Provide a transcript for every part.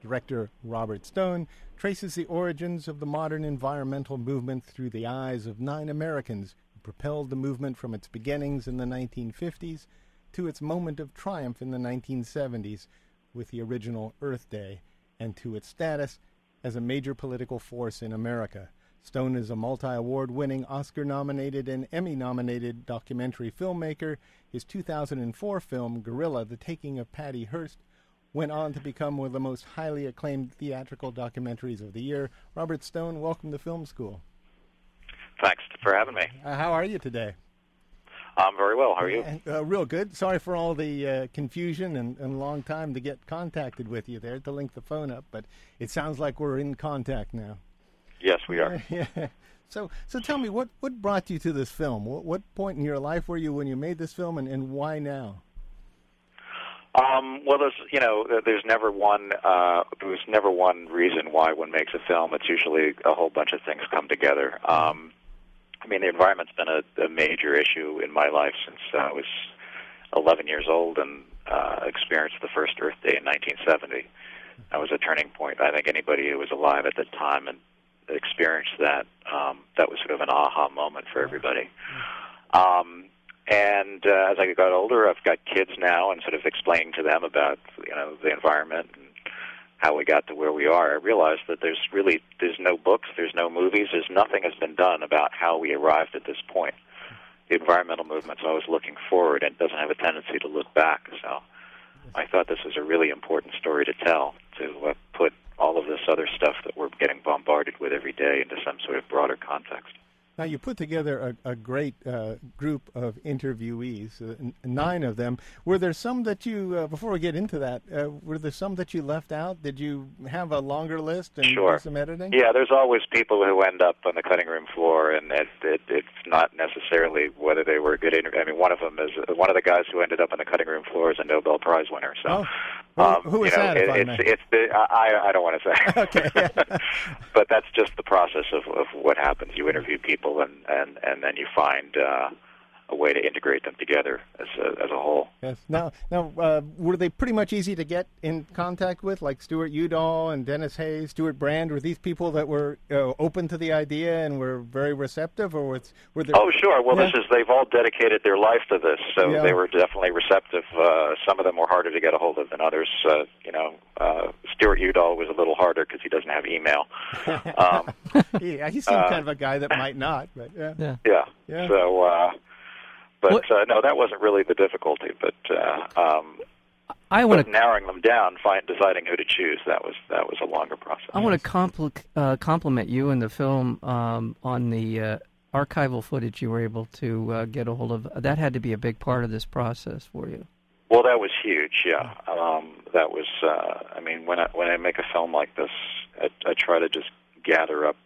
director Robert Stone, traces the origins of the modern environmental movement through the eyes of nine Americans who propelled the movement from its beginnings in the 1950s to its moment of triumph in the 1970s with the original Earth Day and to its status as a major political force in America. Stone is a multi award winning, Oscar nominated, and Emmy nominated documentary filmmaker. His 2004 film, Guerrilla The Taking of Patty Hearst, went on to become one of the most highly acclaimed theatrical documentaries of the year. Robert Stone, welcome to Film School. Thanks for having me. Uh, how are you today? I'm very well. How are you? Uh, real good. Sorry for all the uh, confusion and, and long time to get contacted with you there to link the phone up, but it sounds like we're in contact now. Yes, we are. yeah. So, so tell me, what, what brought you to this film? What, what point in your life were you when you made this film, and, and why now? Um, well, there's you know there's never one uh, there's never one reason why one makes a film. It's usually a whole bunch of things come together. Um, I mean, the environment's been a, a major issue in my life since I was 11 years old and uh, experienced the first Earth Day in 1970. That was a turning point. I think anybody who was alive at the time and experienced that um, that was sort of an aha moment for everybody. Um, and uh, as I got older, I've got kids now, and sort of explaining to them about you know the environment and how we got to where we are. I realized that there's really there's no books, there's no movies, there's nothing has been done about how we arrived at this point. The environmental movement's always looking forward and doesn't have a tendency to look back. So I thought this was a really important story to tell to uh, put all of this other stuff that we're getting bombarded with every day into some sort of broader context. Now, you put together a, a great uh, group of interviewees, uh, n- nine of them. Were there some that you, uh, before we get into that, uh, were there some that you left out? Did you have a longer list and sure. some editing? Yeah, there's always people who end up on the cutting room floor, and it, it, it's not necessarily whether they were a good interview. I mean, one of them is one of the guys who ended up on the cutting room floor is a Nobel Prize winner. So, oh. Who, um, who is you know, that? It, I it's it's the I I don't want to say. okay. but that's just the process of of what happens. You interview people, and and and then you find uh, a way to integrate them together as a, as a whole. Yes. Now, now, uh, were they pretty much easy to get in contact with, like Stewart Udall and Denis Hayes, Stewart Brand? Were these people that were uh, open to the idea and were very receptive, or was, were there? Oh, sure. Well, Yeah. this is they've all dedicated their life to this, so Yeah. they were definitely receptive. Uh, some of them were harder to get a hold of than others. Uh, you know, uh, Stewart Udall was a little harder because he doesn't have email. Um, yeah, he seemed uh, kind of a guy that might not, but yeah. Yeah. yeah. Yeah. So, uh, but uh, no, that wasn't really the difficulty. But uh, um, I want to narrowing them down, find deciding who to choose, that was that was a longer process. I want to compl- uh, compliment you in the film um, on the uh, archival footage you were able to uh, get a hold of. That had to be a big part of this process for you. Well, that was huge. Yeah, um, that was. Uh, I mean, when I when I make a film like this, I, I try to just gather up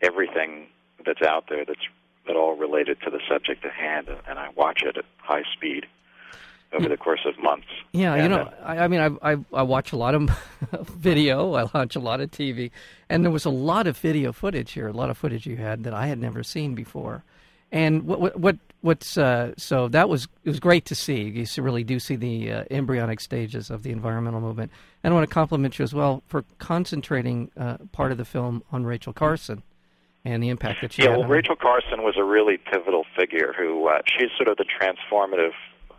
everything that's out there that's at all related to the subject at hand, and I watch it at high speed over the course of months. Yeah, you know, I, I mean, I, I I watch a lot of video. I watch a lot of TV, and there was a lot of video footage here. A lot of footage you had that I had never seen before. And what what, what what's uh, so that was it was great to see. You really do see the uh, embryonic stages of the environmental movement. And I want to compliment you as well for concentrating uh, part of the film on Rachel Carson and the impact that she Yeah, had. well, Rachel Carson was a really pivotal figure who uh, she's sort of the transformative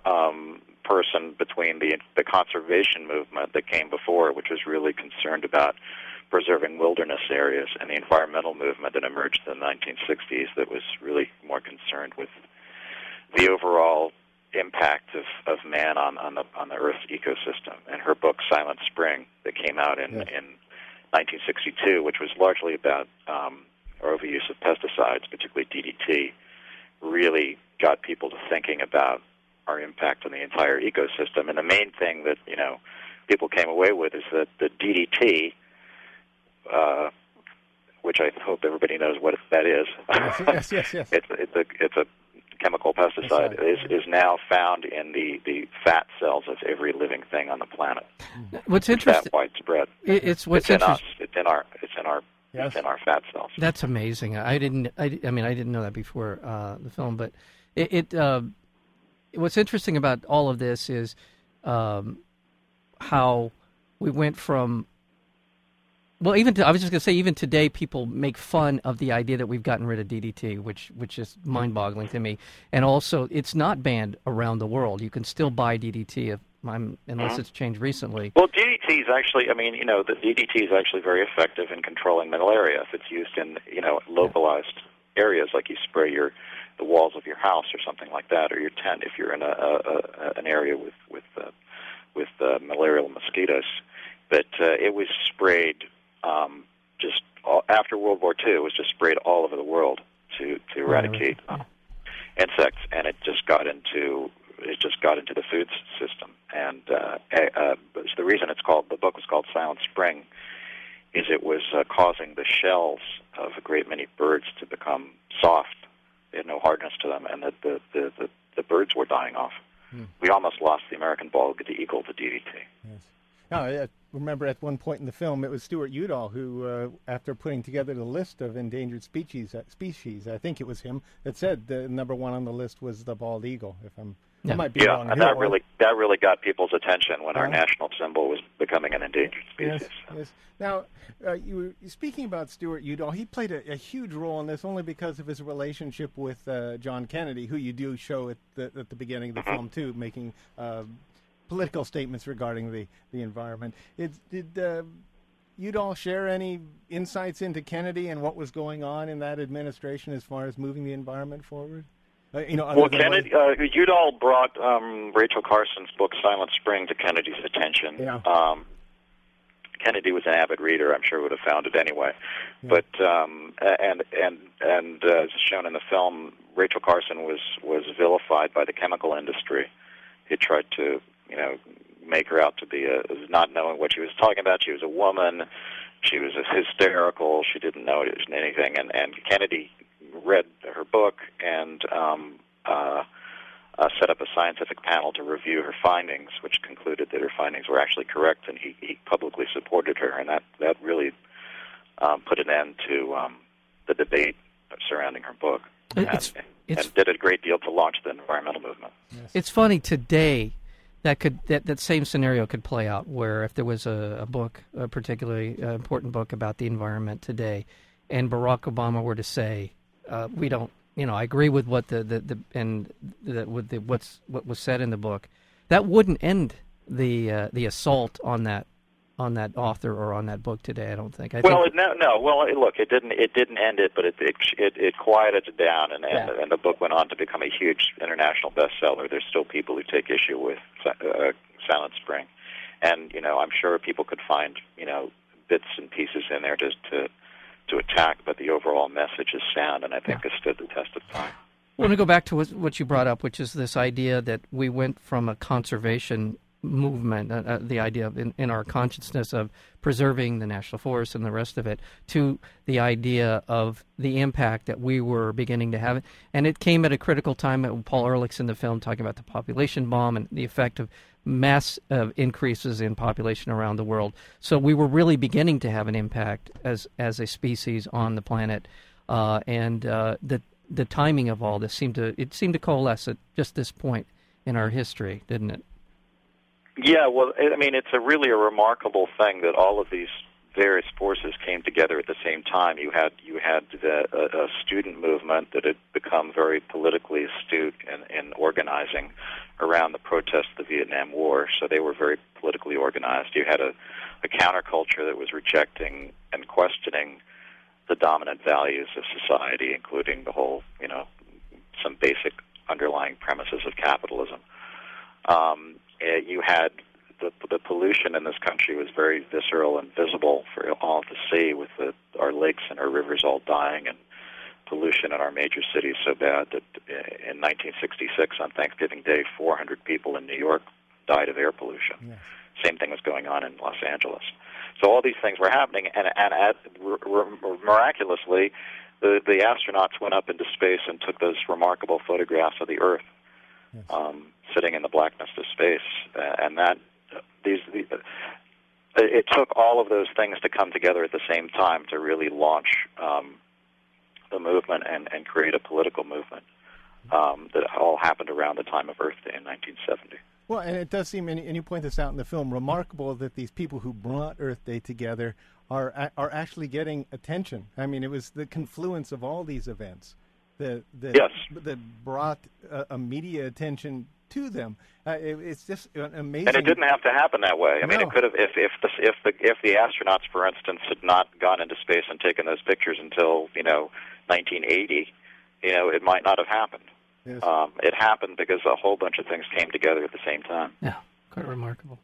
um, person between the the conservation movement that came before, which was really concerned about preserving wilderness areas, and the environmental movement that emerged in the 1960s that was really more concerned with the overall impact of, of man on, on the on the Earth's ecosystem. And her book Silent Spring that came out in Yeah. in 1962, which was largely about um, overuse of pesticides, particularly DDT, really got people to thinking about our impact on the entire ecosystem. And the main thing that you know people came away with is that the DDT uh, which I hope everybody knows what that is. Yes, yes, yes. yes. it's it's a it's a chemical pesticide is is now found in the the fat cells of every living thing on the planet. What's It's that widespread. It's what's it's in us. It's in our. It's in our. Yes. It's in our fat cells. That's amazing. I didn't. I, I mean, I didn't know that before uh, the film, but it. it uh, what's interesting about all of this is um, how we went from. Well, even to, I was just going to say, even today, people make fun of the idea that we've gotten rid of DDT, which which is mind-boggling to me. And also, it's not banned around the world. You can still buy DDT if I'm, unless it's changed recently. Well, DDT is actually, I mean, you know, the DDT is actually very effective in controlling malaria if it's used in, you know, localized areas, like you spray your the walls of your house or something like that, or your tent if you're in a, a, a an area with with uh, with uh, malarial mosquitoes. But uh, it was sprayed um, just all, after World War II. It was just sprayed all over the world to to eradicate uh, insects, and it just got into it just got into the food system. And uh, uh, the reason it's called the book was called Silent Spring is it was uh, causing the shells of a great many birds to become soft. They had no hardness to them, and the the the, the, the birds were dying off. We almost lost the American bald eagle to DDT. Yes. No, I remember at one point in the film, it was Stewart Udall who, uh, after putting together the list of endangered species, uh, species, I think it was him that said the number one on the list was the bald eagle. If I'm, Yeah. Might be Yeah, wrong. and here, that or- really that really got people's attention when our national symbol was becoming an endangered species. Yes, yes. Now, uh, you were speaking about Stewart Udall. He played a, a huge role in this only because of his relationship with uh, John Kennedy, who you do show at the, at the beginning of the film too, making uh, political statements regarding the the environment. It, did uh, Udall share any insights into Kennedy and what was going on in that administration as far as moving the environment forward? Uh, you know, Well, Kennedy, uh, Udall brought um, Rachel Carson's book Silent Spring to Kennedy's attention. Yeah. Um, Kennedy was an avid reader. I'm sure would have found it anyway. But um, and and and uh, as shown in the film, Rachel Carson was was vilified by the chemical industry. He tried to you know make her out to be a not knowing what she was talking about. She was a woman. She was hysterical. She didn't know anything. And and Kennedy read her book and um, uh, uh, set up a scientific panel to review her findings, which concluded that her findings were actually correct, and he, he publicly supported her, and that that really um, put an end to um, the debate surrounding her book, It- it's- and, it's- and did a great deal to launch the environmental movement. It's funny today that could that, that same scenario could play out where if there was a, a book, a particularly uh, important book about the environment today, and Barack Obama were to say, uh, "We don't," you know, I agree with what the the, the and the, with the what's what was said in the book, that wouldn't end the uh, the assault on that on that author or on that book today. I don't think. I Well, think no, no. Well, look, it didn't. It didn't end it, but it it it, it quieted it down, and and, Yeah. and the book went on to become a huge international bestseller. There's still people who take issue with uh, Silent Spring, and you know, I'm sure people could find you know bits and pieces in there to to to attack, but the overall message is sound, and I think it stood the test of time. I want to go back to what you brought up, which is this idea that we went from a conservation movement, uh, uh, the idea of in, in our consciousness of preserving the national forest and the rest of it, to the idea of the impact that we were beginning to have. And it came at a critical time. Paul Ehrlich's in the film talking about the population bomb and the effect of mass increases in population around the world. So we were really beginning to have an impact as as a species on the planet, uh, and uh, the the timing of all this seemed to it seemed to coalesce at just this point in our history, didn't it? Yeah, well, I mean, it's a really a remarkable thing that all of these various forces came together at the same time. You had you had the, a, a student movement that had become very politically astute in, in organizing around the protest of the Vietnam War. So they were very politically organized. You had a, a counterculture that was rejecting and questioning the dominant values of society, including the whole, you know, some basic underlying premises of capitalism. Um, eh, you had the, the pollution in this country was very visceral and visible for all to see, with the, our lakes and our rivers all dying, and pollution in our major cities so bad that in 1966 on Thanksgiving Day, 400 people in New York died of air pollution. Yes. Same thing was going on in Los Angeles. So all these things were happening, and and at, r- r- miraculously, the the astronauts went up into space and took those remarkable photographs of the Earth, Yes. um, sitting in the blackness of space, uh, and that these. The, it took all of those things to come together at the same time to really launch um, the movement and, and create a political movement um, that all happened around the time of Earth Day in 1970. Well, and it does seem, and and you point this out in the film, remarkable that these people who brought Earth Day together are are actually getting attention. I mean, it was the confluence of all these events that that, Yes. that brought a, a media attention to them. Uh, it, it's just an amazing. And it didn't have to happen that way. I mean, it could have if if the if the if the astronauts, for instance, had not gone into space and taken those pictures until you know 1980, you know, it might not have happened. Yes. Um, it happened because a whole bunch of things came together at the same time. Yeah, quite remarkable.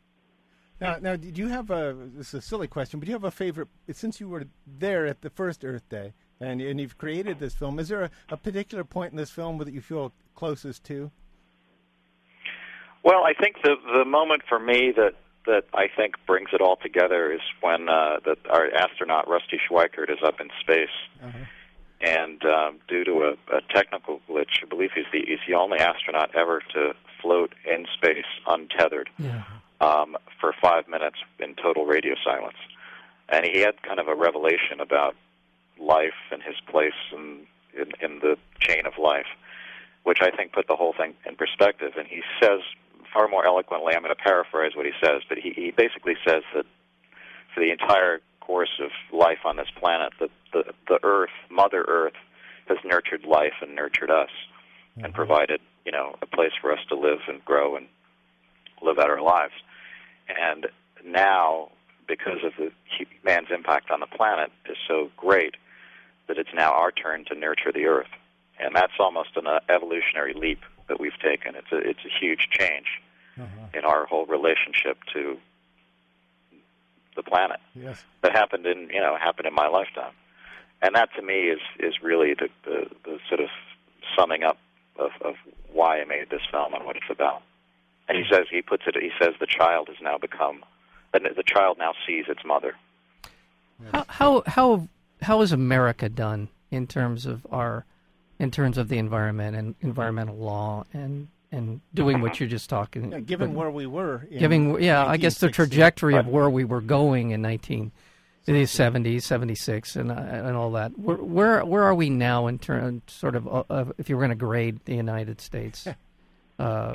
Now, now, did you have a? This is a silly question, but do you have a favorite? Since you were there at the first Earth Day, and and you've created this film, is there a, a particular point in this film that you feel closest to? Well, I think the the moment for me that that I think brings it all together is when uh, that our astronaut Rusty Schweickart is up in space, Uh-huh. and um, due to a, a technical glitch, I believe he's the he's the only astronaut ever to float in space untethered Yeah. um, for five minutes in total radio silence, and he had kind of a revelation about life and his place in, in in the chain of life, which I think put the whole thing in perspective. And he says far more eloquently. I'm going to paraphrase what he says, but he, he basically says that for the entire course of life on this planet, the, the the Earth, Mother Earth, has nurtured life and nurtured us, and mm-hmm. provided you know a place for us to live and grow and live out our lives. And now, because of the man's impact on the planet is so great, that it's now our turn to nurture the Earth, and that's almost an uh, evolutionary leap that we've taken. It's a it's a huge change Uh-huh. in our whole relationship to the planet Yes. that happened in you know happened in my lifetime, and that to me is is really the the, the sort of summing up of, of why I made this film and what it's about. And he says he puts it he says the child has now become the, the child now sees its mother. How how how how is America done in terms of our in terms of the environment and environmental law and and doing what you're just talking? Yeah, given but where we were, in giving yeah, I guess the trajectory of where we were going in 1970s, 76, and uh, and all that. Where where where are we now in terms sort of uh, of if you were going to grade the United States? Uh,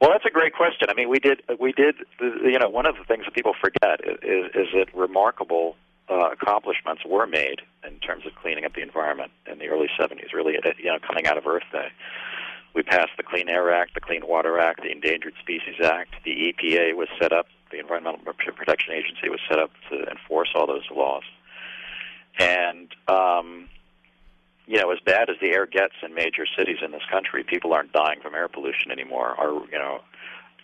Well, that's a great question. I mean, we did we did you know one of the things that people forget is is that remarkable uh, accomplishments were made in terms of cleaning up the environment in the early 70s. Really, uh, you know, coming out of Earth Day, we passed the Clean Air Act, the Clean Water Act, the Endangered Species Act. The EPA was set up. The Environmental Protection Agency was set up to enforce all those laws. And um, you know, as bad as the air gets in major cities in this country, people aren't dying from air pollution anymore. Or you know,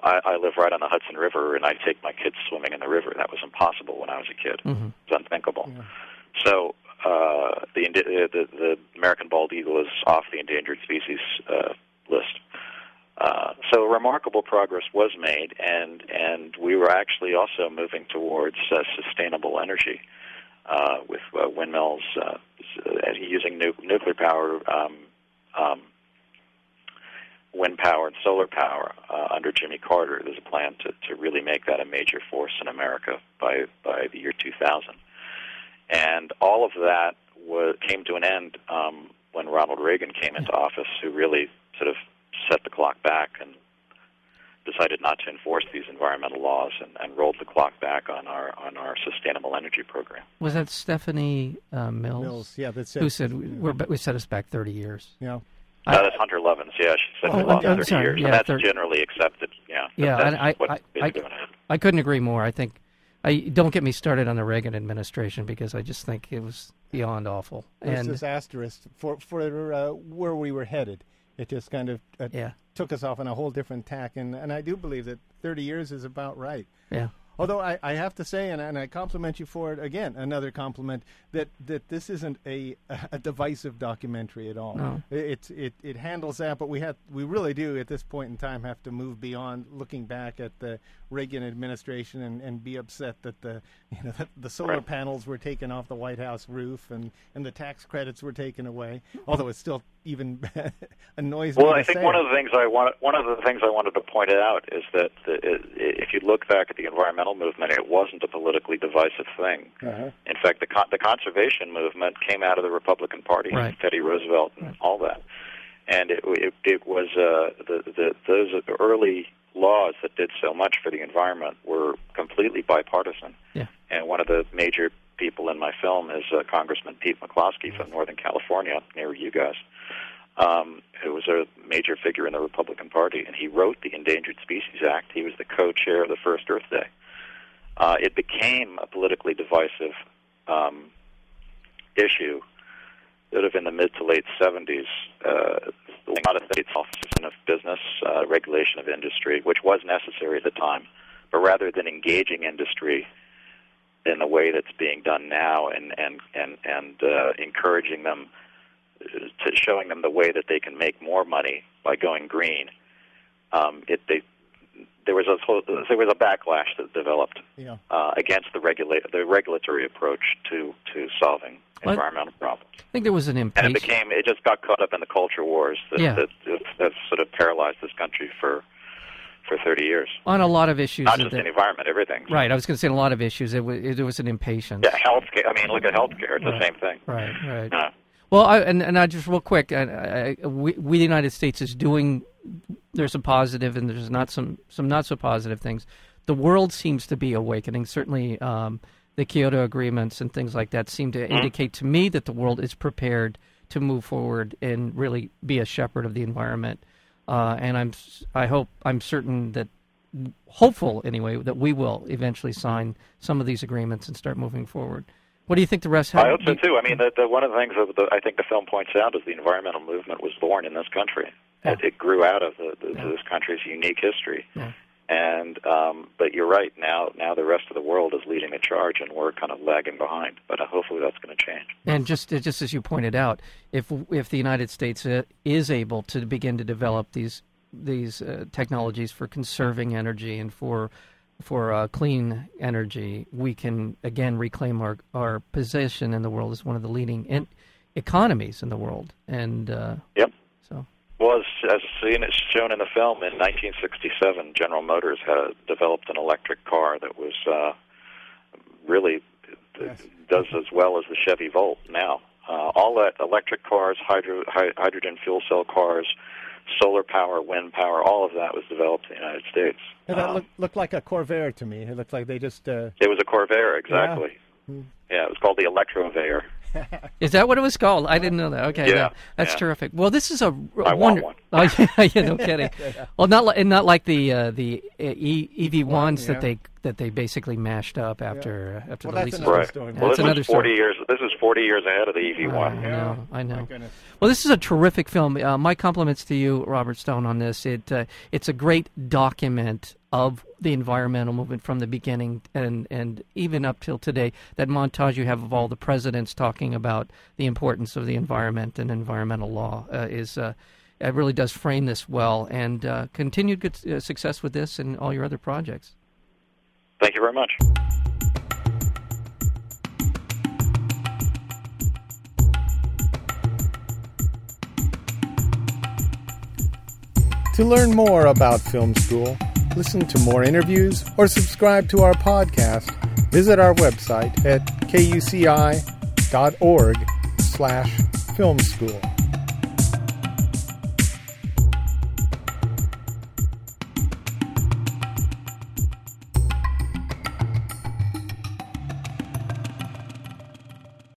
I, I live right on the Hudson River, and I take my kids swimming in the river. That was impossible when I was a kid. mhm. It's unthinkable. Yeah. So uh, the, uh, the the American bald eagle is off the endangered species uh, list. Uh, so remarkable progress was made, and and we were actually also moving towards uh, sustainable energy uh, with uh, windmills uh, uh, using nu- nuclear power, um, um, wind power, and solar power uh, under Jimmy Carter. There's a plan to, to really make that a major force in America by by the year 2000 and all of that was, came to an end um, when Ronald Reagan came into office, who really sort of set the clock back and decided not to enforce these environmental laws and, and rolled the clock back on our on our sustainable energy program. Was that Stephanie uh, Mills, Mills, yeah, that's it. who said we- we're, we set us back 30 years? Yeah. I- Uh, that's Hunter Lovins. Yeah, she said Oh, we lost I'm 30 sorry. years, Yeah, and that's 30 generally accepted. Yeah, Yeah, and I- I- I- I couldn't agree more. I think I don't get me started on the Reagan administration because I just think it was beyond awful. There's And disastrous for for uh, where we were headed. It just kind of uh, yeah, took us off on a whole different tack, and and I do believe that 30 years is about right. yeah. Although I, I have to say, and, and I compliment you for it again, another compliment that, that this isn't a a divisive documentary at all. No. It, it it handles that, but we have we really do at this point in time have to move beyond looking back at the Reagan administration and, and be upset that the you know that the solar Right. panels were taken off the White House roof and, and the tax credits were taken away. Although it's still even annoys me. Well, I think say one it. of the things I want one of the things I wanted to point out is that the, i if you look back at the environmental movement, it wasn't a politically divisive thing. Uh-huh. In fact, the con- the conservation movement came out of the Republican Party, Right. Teddy Roosevelt, and all that. And it it, it was uh, the, the those early laws that did so much for the environment were completely bipartisan. Yeah. And one of the major people in my film is uh, Congressman Pete McCloskey from Northern California, near you guys, um, who was a major figure in the Republican Party, and he wrote the Endangered Species Act. He was the co-chair of the first Earth Day. Uh, it became a politically divisive um, issue sort of in the mid to late 70s. Uh, a lot of states offices of business, uh, regulation of industry, which was necessary at the time, but rather than engaging industry in the way that's being done now and and and and uh, encouraging them to showing them the way that they can make more money by going green. Um, it they there was a there was a backlash that developed Yeah. uh, against the regulate the regulatory approach to to solving What? environmental problems, I think there was an and it became it just got caught up in the culture wars that Yeah. that, that, that sort of paralyzed this country for for 30 years. on a lot of issues. Not just the environment, everything. right, I was going to say a lot of issues. It was, there was an impatience. Yeah, healthcare. I mean, look at healthcare; it's Right. the same thing. Right, right. Well, I, and and I just real quick, I, I, we, we the United States is doing. There's some positive and there's not some some not so positive things. The world seems to be awakening. Certainly, um, the Kyoto agreements and things like that seem to indicate to me that the world is prepared to move forward and really be a shepherd of the environment. Uh, and I'm I hope I'm certain that hopeful anyway that we will eventually sign some of these agreements and start moving forward. What do you think the rest? I hope so too. I mean, the, the, one of the things that the, I think the film points out is the environmental movement was born in this country. Yeah. It, it grew out of the, Yeah. this country's unique history. Yeah. And um, but you're right. Now, now the rest of the world is leading the charge, and we're kind of lagging behind. But uh, hopefully, that's going to change. And just just as you pointed out, if if the United States uh, is able to begin to develop these these uh, technologies for conserving energy and for for uh, clean energy, we can again reclaim our our position in the world as one of the leading in- economies in the world. And uh, Yep. so Well, as, as seen, as shown in the film, in 1967, General Motors had developed an electric car that was uh, really Yes. does as well as the Chevy Volt now. Uh, all that electric cars, hydro, hy- hydrogen fuel cell cars, solar power, wind power, all of that was developed in the United States. Yeah, that Um, looked, looked like a Corvair to me. It looked like they just. Uh, it was a Corvair, exactly. Hmm. Yeah, it was called the Electrovair. is that what it was called? I didn't know that. Okay, Yeah, yeah, that's yeah. terrific. Well, this is a I wonder- want one. Oh, yeah, yeah, no kidding. Well, not like and not like the uh, the uh, e- EV ones yeah. that they that they basically mashed up after uh, after Well, the that's leases. Right. story. Well, That's this another is 40 story. years. This is 40 years ahead of the EV one. I one. know, I know. Well, this is a terrific film. Uh, my compliments to you, Robert Stone, on this. It uh, it's a great document of the environmental movement from the beginning and and even up till today. That montage you have of all the presidents talking about the importance of the environment and environmental law uh, is. Uh, it really does frame this well, and uh, continued good uh, success with this and all your other projects. Thank you very much. To learn more about film school, listen to more interviews, or subscribe to our podcast, visit our website at kuci.org slash film school.